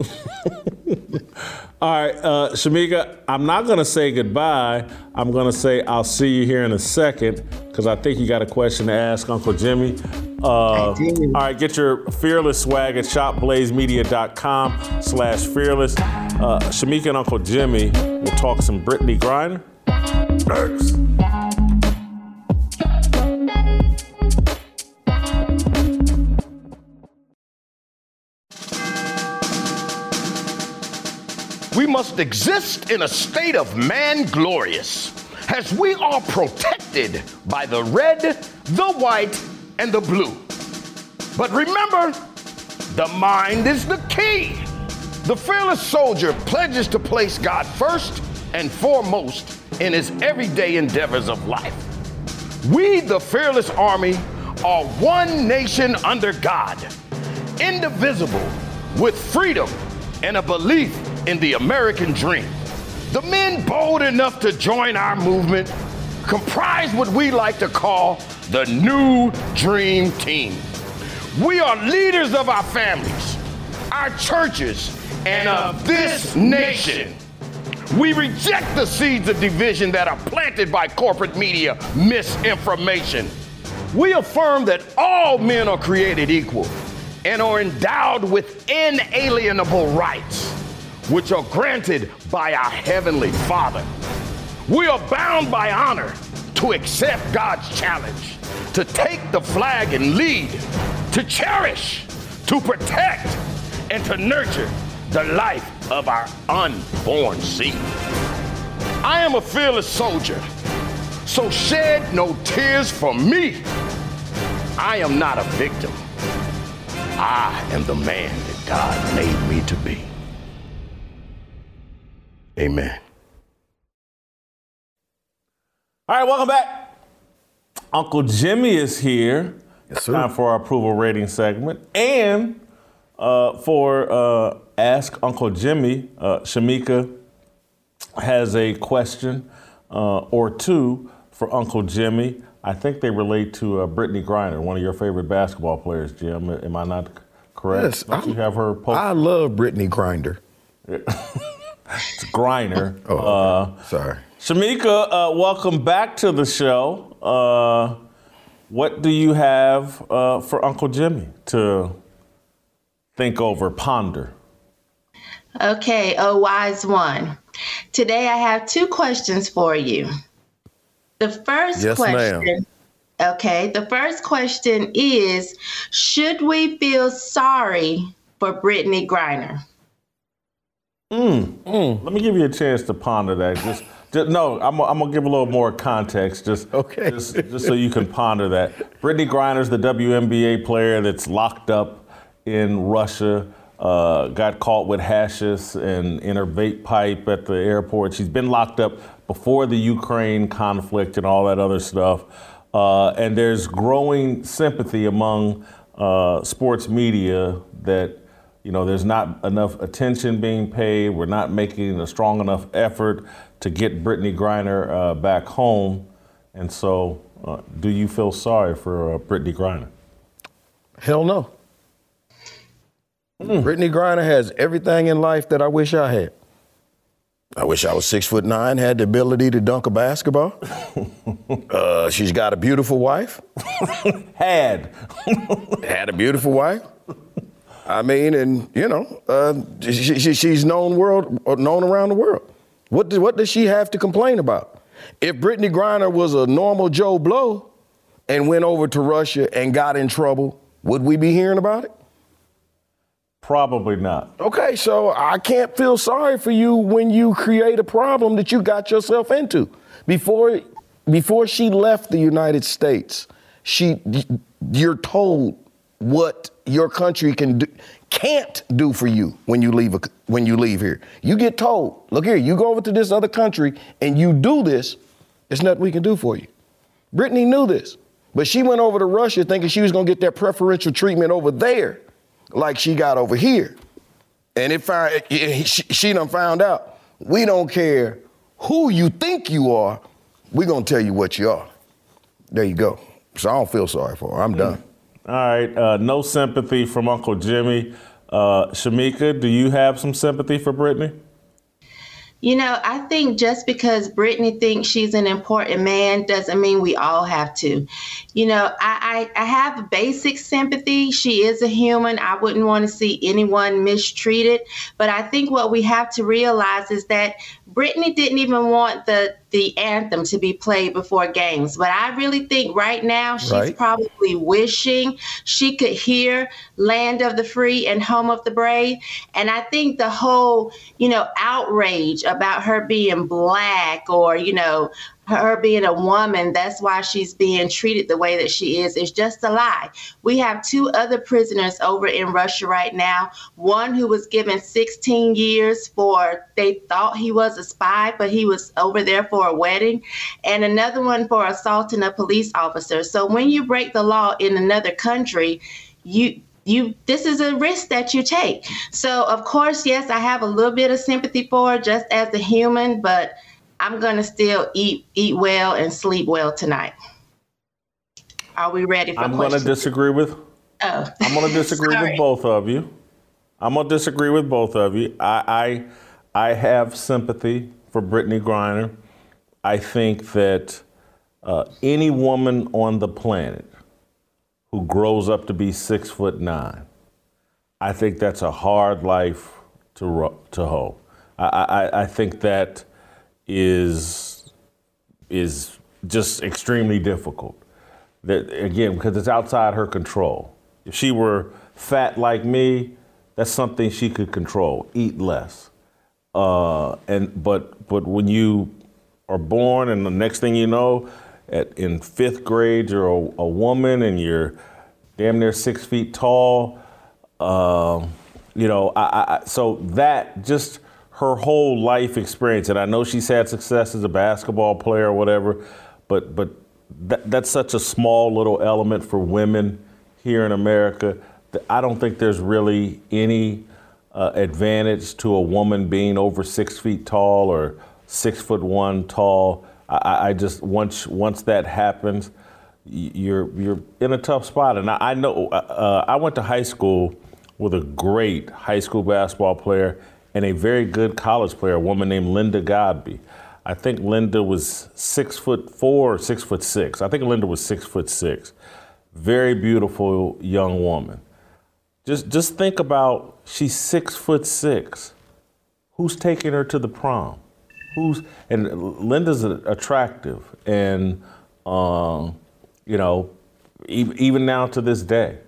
All right, uh, Shamika, I'm not going to say goodbye. I'm going to say I'll see you here in a second because I think you got a question to ask Uncle Jimmy. Uh, all right, get your fearless swag at shopblazemedia.com slash fearless. Uh, Shamika and Uncle Jimmy will talk some Brittney Griner. Thanks. Must exist in a state of man glorious, as we are protected by the red, the white, and the blue. But remember, the mind is the key. The fearless soldier pledges to place God first and foremost in his everyday endeavors of life. We, the fearless army, are one nation under God, indivisible, with freedom and a belief in the American dream. The men bold enough to join our movement comprise what we like to call the New Dream Team. We are leaders of our families, our churches, and of this nation. We reject the seeds of division that are planted by corporate media misinformation. We affirm that all men are created equal and are endowed with inalienable rights, which are granted by our Heavenly Father. We are bound by honor to accept God's challenge, to take the flag and lead, to cherish, to protect, and to nurture the life of our unborn seed. I am a fearless soldier, so shed no tears for me. I am not a victim. I am the man that God made me to be. Amen. All right, welcome back. Uncle Jimmy is here. Yes, sir. Time for our approval rating segment. And uh, for uh, Ask Uncle Jimmy, uh, Shamika has a question uh, or two for Uncle Jimmy. I think they relate to uh, Brittney Griner, one of your favorite basketball players, Jim. Am I not correct? Yes, Don't I'm- have her post? I love Brittney Grinder. It's Griner. Oh, Uh, sorry. Shamika, uh, welcome back to the show. Uh, what do you have uh, for Uncle Jimmy to think over, ponder? Okay, oh wise one. Today I have two questions for you. The first Yes, ma'am. question. Okay, the first question is Should we feel sorry for Brittney Griner? Let me give you a chance to ponder that. Just, just no, I'm, I'm gonna give a little more context, just Okay. just, just so you can ponder that. Brittney Griner's the WNBA player that's locked up in Russia. Uh, got caught with hashish and in her vape pipe at the airport. She's been locked up before the Ukraine conflict and all that other stuff. Uh, and there's growing sympathy among uh, sports media that you know, there's not enough attention being paid. We're not making a strong enough effort to get Brittney Griner uh, back home. And so, uh, do you feel sorry for uh, Brittney Griner? Hell no. Brittney Griner has everything in life that I wish I had. I wish I was six foot nine, had the ability to dunk a basketball. uh, she's got a beautiful wife. Had. had a beautiful wife. I mean, and you know, uh, she, she, she's known world, known around the world. What what does she have to complain about? If Brittney Griner was a normal Joe Blow and went over to Russia and got in trouble, would we be hearing about it? Probably not. Okay, so I can't feel sorry for you when you create a problem that you got yourself into. Before before she left the United States, she you're told what your country can do, can't do for you when you leave a, when you leave here. You get told, look here, you go over to this other country and you do this, there's nothing we can do for you. Brittney knew this, but she went over to Russia thinking she was going to get that preferential treatment over there, like she got over here. And it found she, she done found out. We don't care who you think you are. We're gonna tell you what you are. There you go. So I don't feel sorry for her. I'm mm. done. All right. Uh, no sympathy from Uncle Jimmy. Uh, Shamika, do you have some sympathy for Brittney? You know, I think just because Brittney thinks she's an important man doesn't mean we all have to. You know, I, I, I have basic sympathy. She is a human. I wouldn't want to see anyone mistreated. But I think what we have to realize is that Brittney didn't even want the the anthem to be played before games. But I really think right now she's Right. probably wishing she could hear Land of the Free and Home of the Brave. And I think the whole, you know, outrage about her being black or, you know, her being a woman, that's why she's being treated the way that she is, is just a lie. We have two other prisoners over in Russia right now. One who was given 16 years for, they thought he was a spy, but he was over there for a wedding, and another one for assaulting a police officer. So when you break the law in another country, you you this is a risk that you take. So of course, yes, I have a little bit of sympathy for her just as a human, but I'm gonna still eat eat well and sleep well tonight. Are we ready for I'm going to disagree with. Oh, I'm going to disagree with both of you. I'm going to disagree with both of you. I, I, I have sympathy for Brittney Griner. I think that uh, any woman on the planet who grows up to be six foot nine, I think that's a hard life to to hold. I, I, I think that is is just extremely difficult. That again because it's outside her control. If she were fat like me, that's something she could control. Eat less. Uh, and but but when you are born, and the next thing you know, at, in fifth grade, you're a, a, woman and you're damn near six feet tall. Uh, you know, I, I, so that just her whole life experience, and I know she's had success as a basketball player or whatever, but but that, that's such a small little element for women here in America. I don't think there's really any uh, advantage to a woman being over six feet tall or six foot one tall. I, I just once once that happens, you're you're in a tough spot. And I, I know uh, uh, I went to high school with a great high school basketball player and a very good college player, a woman named Linda Godby. I think Linda was six foot four or six foot six. I think Linda was six foot six. Very beautiful young woman. Just just think about she's six foot six. Who's taking her to the prom? Who's and Linda's attractive and um, you know even now to this day.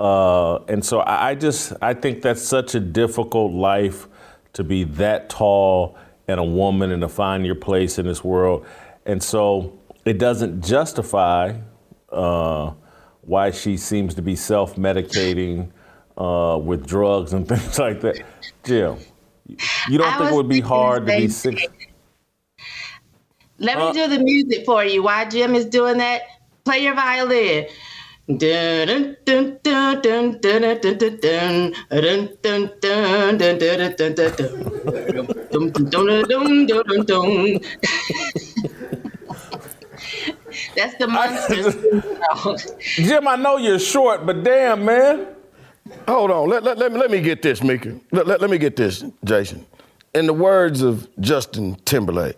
Uh, and so I just I think that's such a difficult life to be that tall and a woman and to find your place in this world. And so it doesn't justify uh, why she seems to be self medicating uh, with drugs and things like that. Jim, you don't I think it would be hard to be six? Let me uh, do the music for you. While Jim is doing that, play your violin. That's the monster. Jim, I know you're short, but damn, man. Hold on. Let, let, let, me, let me get this, Mika. Let, let, let me get this, Jason. In the words of Justin Timberlake,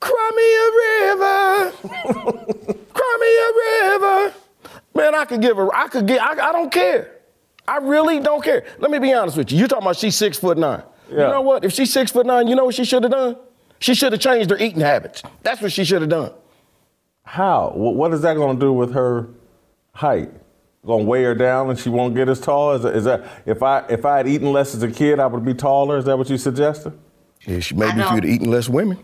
cry me a river, cry me a river. Man, I could give her, I could get, I, I don't care. I really don't care. Let me be honest with you. You talking about she's six foot nine. Yeah. You know what? If she's six foot nine, you know what she should have done? She should have changed her eating habits. That's what she should have done. How? What is that going to do with her height? Going to weigh her down and she won't get as tall? Is that, is that if I if I had eaten less as a kid, I would be taller? Is that what you suggested? Yeah, she, maybe if you'd eaten less women.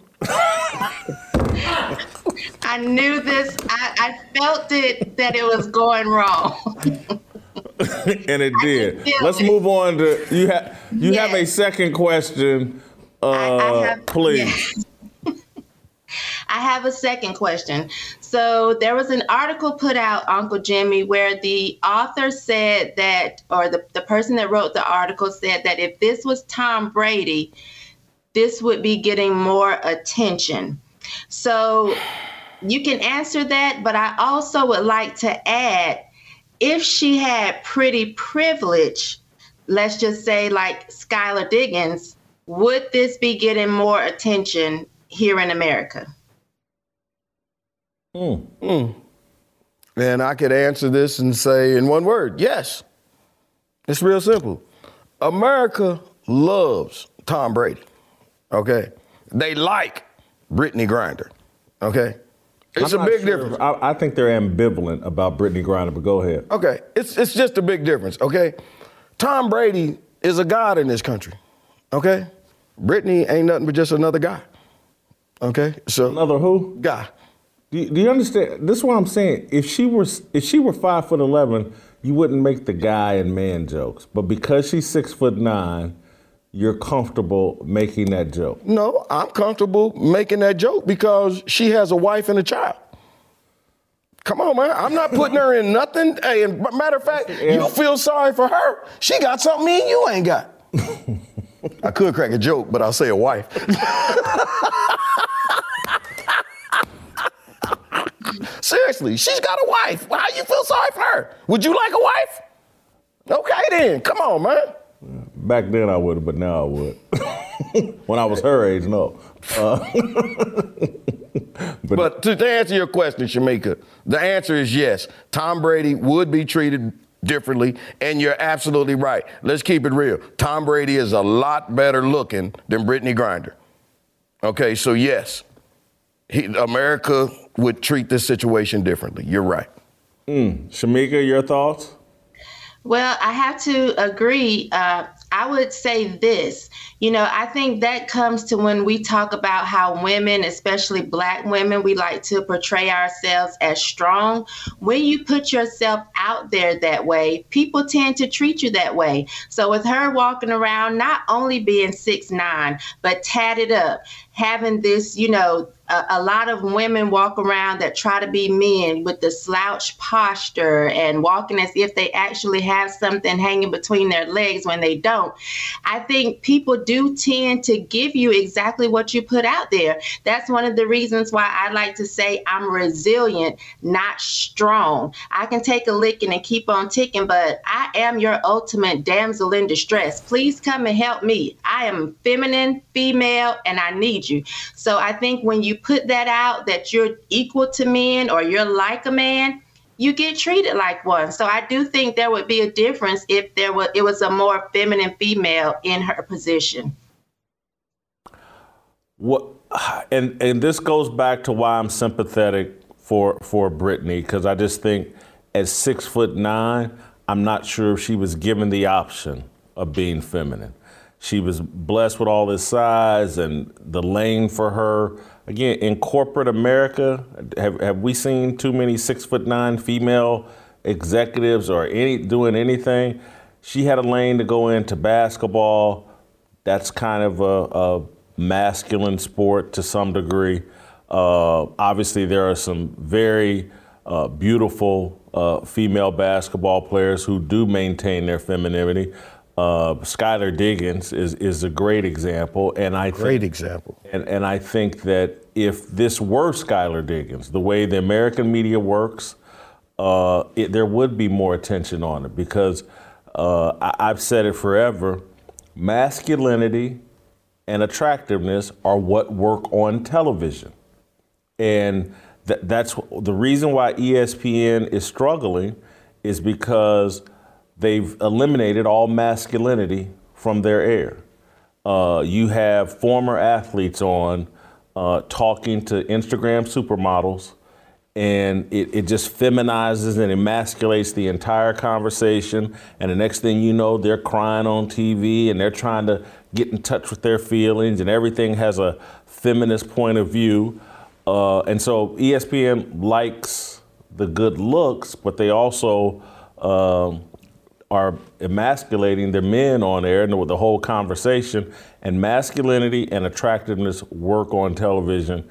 Knew this. I, I felt it that it was going wrong. and it did. Let's it. move on to you. Have you yes. have a second question, uh, I, I have, please. Yes. I have a second question. So there was an article put out, Uncle Jimmy, where the author said that, or the, the person that wrote the article said that if this was Tom Brady, this would be getting more attention. So you can answer that, but I also would like to add if she had pretty privilege, let's just say like Skylar Diggins, would this be getting more attention here in America? Mm. Mm. And I could answer this and say in one word yes. It's real simple. America loves Tom Brady. Okay? They like Brittney Grinder. Okay? It's I'm a big sure. difference. I, I, think they're ambivalent about Brittney Griner, but go ahead. Okay. It's, it's just a big difference. Okay? Tom Brady is a god in this country. Okay? Brittney ain't nothing but just another guy. Okay? So another who? Guy. Do you, do you understand? This is what I'm saying. If she was if she were five foot eleven, you wouldn't make the guy and man jokes. But because she's six foot nine, you're comfortable making that joke. No, I'm comfortable making that joke because she has a wife and a child. Come on, man. I'm not putting her in nothing. Hey, and matter of fact, you feel sorry for her. She got something me and you ain't got. I could crack a joke, but I'll say a wife. Seriously, she's got a wife. How you feel sorry for her? Would you like a wife? Okay then, come on, man. Back then I would, but now I would. when I was her age, no. Uh, but, but to, to answer your question, Shamika, the answer is yes. Tom Brady would be treated differently, and you're absolutely right. Let's keep it real. Tom Brady is a lot better looking than Brittney Grinder. Okay, so yes, he, America would treat this situation differently. You're right. Mm. Shamika, your thoughts? Well, I have to agree. Uh, I would say this, you know, I think that comes to when we talk about how women, especially black women, we like to portray ourselves as strong. When you put yourself out there that way, people tend to treat you that way. So with her walking around, not only being six nine, but tatted up, having this, you know, a, a, lot of women walk around that try to be men with the slouch posture and walking as if they actually have something hanging between their legs when they don't. I think people do tend to give you exactly what you put out there. That's one of the reasons why I like to say I'm resilient, not strong. I can take a licking and keep on ticking, but I am your ultimate damsel in distress. Please come and help me. I am feminine, female, and I need you. So I think when you put that out that you're equal to men or you're like a man, you get treated like one. So I do think there would be a difference if there was it was a more feminine female in her position. What and and this goes back to why I'm sympathetic for for Brittney because I just think at six foot nine, I'm not sure if she was given the option of being feminine. She was blessed with all this size and the lane for her. Again, in corporate America, have, have we seen too many six foot nine female executives or any doing anything? She had a lane to go into basketball. That's kind of a, a masculine sport to some degree. Uh, obviously, there are some very uh, beautiful uh, female basketball players who do maintain their femininity. Uh, Skylar Diggins is is a great example, and I great think, example. And and I think that if this were Skylar Diggins, the way the American media works, uh, it, there would be more attention on it because uh, I, I've said it forever: masculinity and attractiveness are what work on television, and th- that's the reason why ESPN is struggling is because they've eliminated all masculinity from their air. Uh, you have former athletes on uh, talking to Instagram supermodels, and it, it just feminizes and emasculates the entire conversation. And the next thing you know, they're crying on TV and they're trying to get in touch with their feelings, and everything has a feminist point of view. Uh, and so ESPN likes the good looks, but they also um, are emasculating their men on air and with the whole conversation. And masculinity and attractiveness work on television.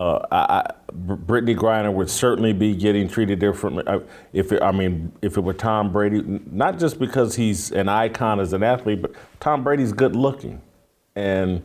Uh, I, I, Brittney Griner would certainly be getting treated differently. Uh, if it, I mean, if it were Tom Brady, not just because he's an icon as an athlete, but Tom Brady's good looking, and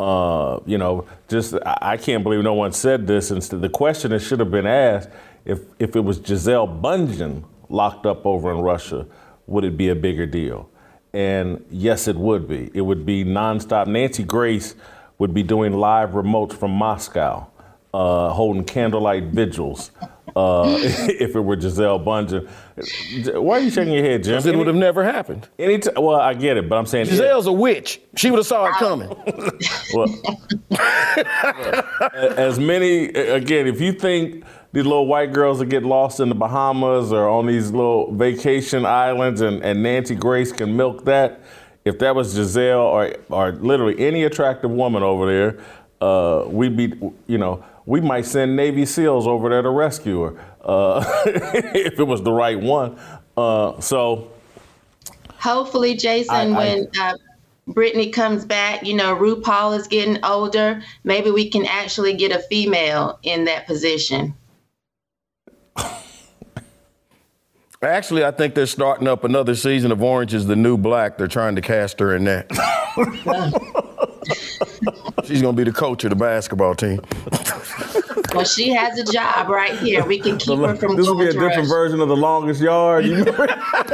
uh, you know, just I, I can't believe no one said this. Instead, the question that should have been asked if if it was Gisele Bündchen locked up over in Russia would it be a bigger deal? And yes, it would be. It would be nonstop. Nancy Grace would be doing live remotes from Moscow, uh, holding candlelight vigils. Uh, if it were Gisele Bündchen, why are you shaking your head, Jim? It would have never happened. Any t- well, I get it, but I'm saying Gisele's a witch. She would have saw it coming. well, as many again, if you think these little white girls that get lost in the Bahamas or on these little vacation islands, and, and Nancy Grace can milk that. If that was Gisele or or literally any attractive woman over there, uh, we'd be, you know, we might send Navy SEALs over there to rescue her uh, if it was the right one. Uh, so, hopefully, Jason, I, when uh, Brittney comes back, you know, RuPaul is getting older. Maybe we can actually get a female in that position. Actually, I think they're starting up another season of Orange is the New Black. They're trying to cast her in that. She's gonna be the coach of the basketball team. Well, she has a job right here. We can keep her from this will be a different rush. version of the longest yard. You remember?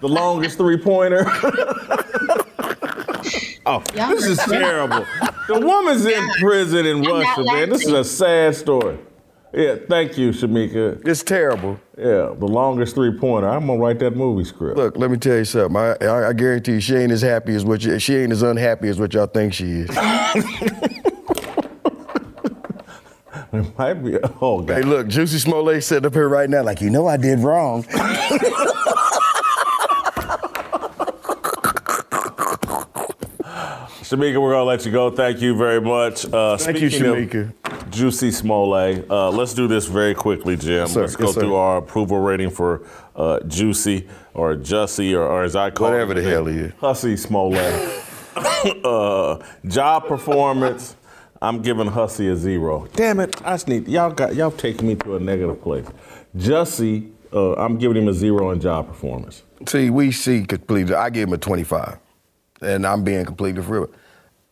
the longest three pointer. oh, Y'all this is terrible. The woman's in prison in I'm Russia, man. This is a sad story. Yeah, thank you, Shamika. It's terrible. Yeah, the longest three pointer. I'm gonna write that movie script. Look, let me tell you something. I, I, I guarantee you, she ain't as happy as what you, she ain't as unhappy as what y'all think she is. It might be. Oh hey, God. look, Juicy Smollett sitting up here right now, like you know I did wrong. Shamika, we're gonna let you go. Thank you very much. Uh, Thank you, Shamika. Juicy Smollett. Uh, let's do this very quickly, Jim. sir. let's go Yes, through our approval rating for uh, Juicy or Jussie or, or as I call it. Whatever the hell he is. Hussy Smollett. uh, job performance. I'm giving Hussy a zero. Damn it! I just need y'all got y'all taking me to a negative place. Jussie, uh, I'm giving him a zero in job performance. See, we see completely. I give him a 25, and I'm being completely real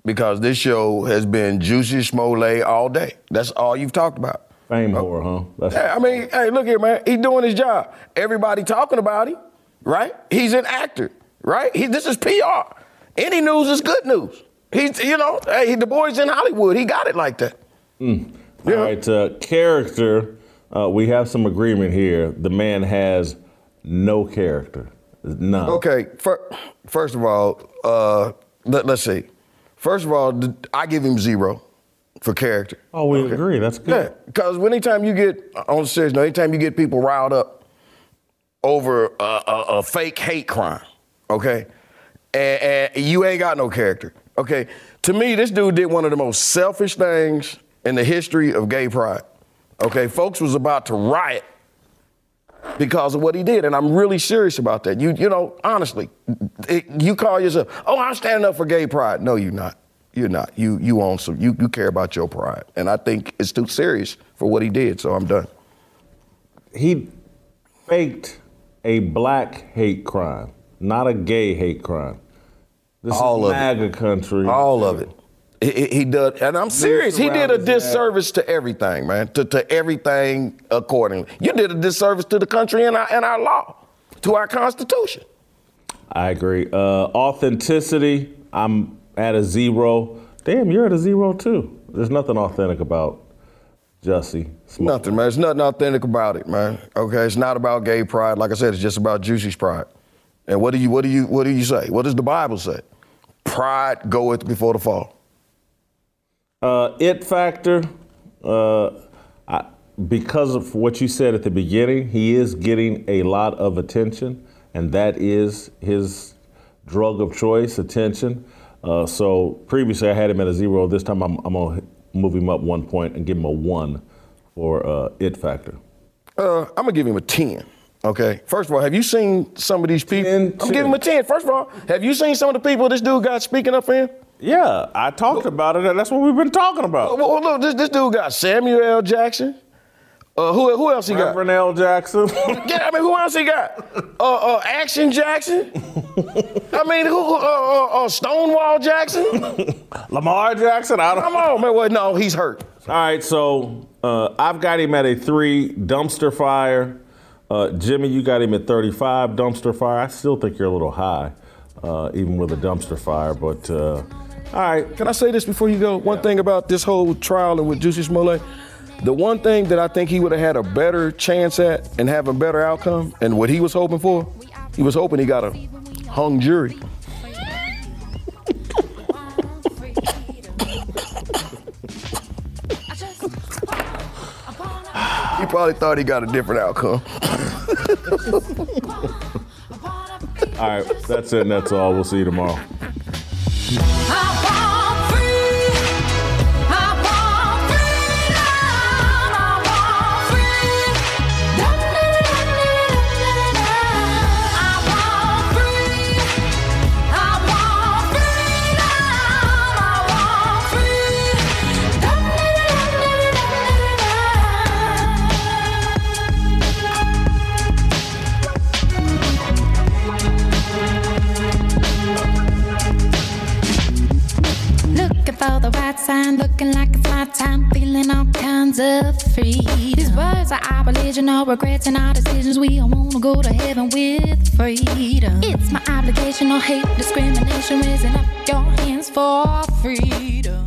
because this show has been Juicy Smollett all day. That's all you've talked about. Fame whore, huh? That's, Yeah, I mean, hey, look here, man. He's doing his job. Everybody talking about him, right? He's an actor, right? He, this is PR. Any news is good news. He's, you know, hey, the boy's in Hollywood. He got it like that. All right, uh, character. Uh, we have some agreement here. The man has no character, none. Okay, fir- first of all, uh, let, us see. First of all, I give him zero for character. Oh, we agree. That's good. Yeah, because anytime you get on the serious note, anytime you get people riled up over a, a, a fake hate crime, okay, and, and you ain't got no character, okay. To me, this dude did one of the most selfish things in the history of gay pride. Okay, folks was about to riot because of what he did, and I'm really serious about that. You, you know, honestly, it, you call yourself, oh, I'm standing up for gay pride. No, you're not. You're not. You, you own some. You, you care about your pride, and I think it's too serious for what he did. So I'm done. He faked a black hate crime, not a gay hate crime. This All is of it. Country. All of it. He, he, did, and I'm serious. He did a around his neck. disservice to everything, man. To, to everything accordingly. You did a disservice to the country and our, and our law, to our Constitution. I agree. Uh, authenticity, I'm at a zero. Damn, you're at a zero too. There's nothing authentic about Jussie. Smollett. Nothing, man. There's nothing authentic about it, man. Okay, it's not about gay pride. Like I said, it's just about Juicy's pride. And what do you, what do you, what do you say? What does the Bible say? Pride goeth before the fall. Uh, it factor, uh, I, because of what you said at the beginning, he is getting a lot of attention, and that is his drug of choice, attention. Uh, so previously I had him at a zero. This time I'm, I'm going to move him up one point and give him a one for uh, it factor. Uh, I'm gonna give him a 10. Okay. First of all, have you seen some of these people? 10, I'm give him a 10. First of all, have you seen some of the people this dude got speaking up for him? Yeah, I talked about it, and that's what we've been talking about. Well, look, this, this dude got Samuel L. Jackson. Uh, who, who else he got? Reverend L. Jackson. Yeah, I mean, who else he got? Uh, uh, Action Jackson. I mean, who? who- Uh, uh, uh, Stonewall Jackson. Lamar Jackson. I don't Come on, man. Well, no, he's hurt. All right, so uh, I've got him at a three dumpster fire. Uh, Jimmy, you got him at 35 dumpster fire. I still think you're a little high, uh, even with a dumpster fire. But uh, all right, Can I say this before you go? One thing about this whole trial and with Juicy Smollett, the one thing that I think he would have had a better chance at and have a better outcome, and what he was hoping for, he was hoping he got a hung jury. He probably thought he got a different outcome. all right, that's it. And that's all. We'll see you tomorrow. Right sign, looking like a fly time, feeling all kinds of free. These words are our religion, all regrets and our decisions. We all wanna go to heaven with freedom. It's my obligation, no hate, discrimination, raising up your hands for freedom.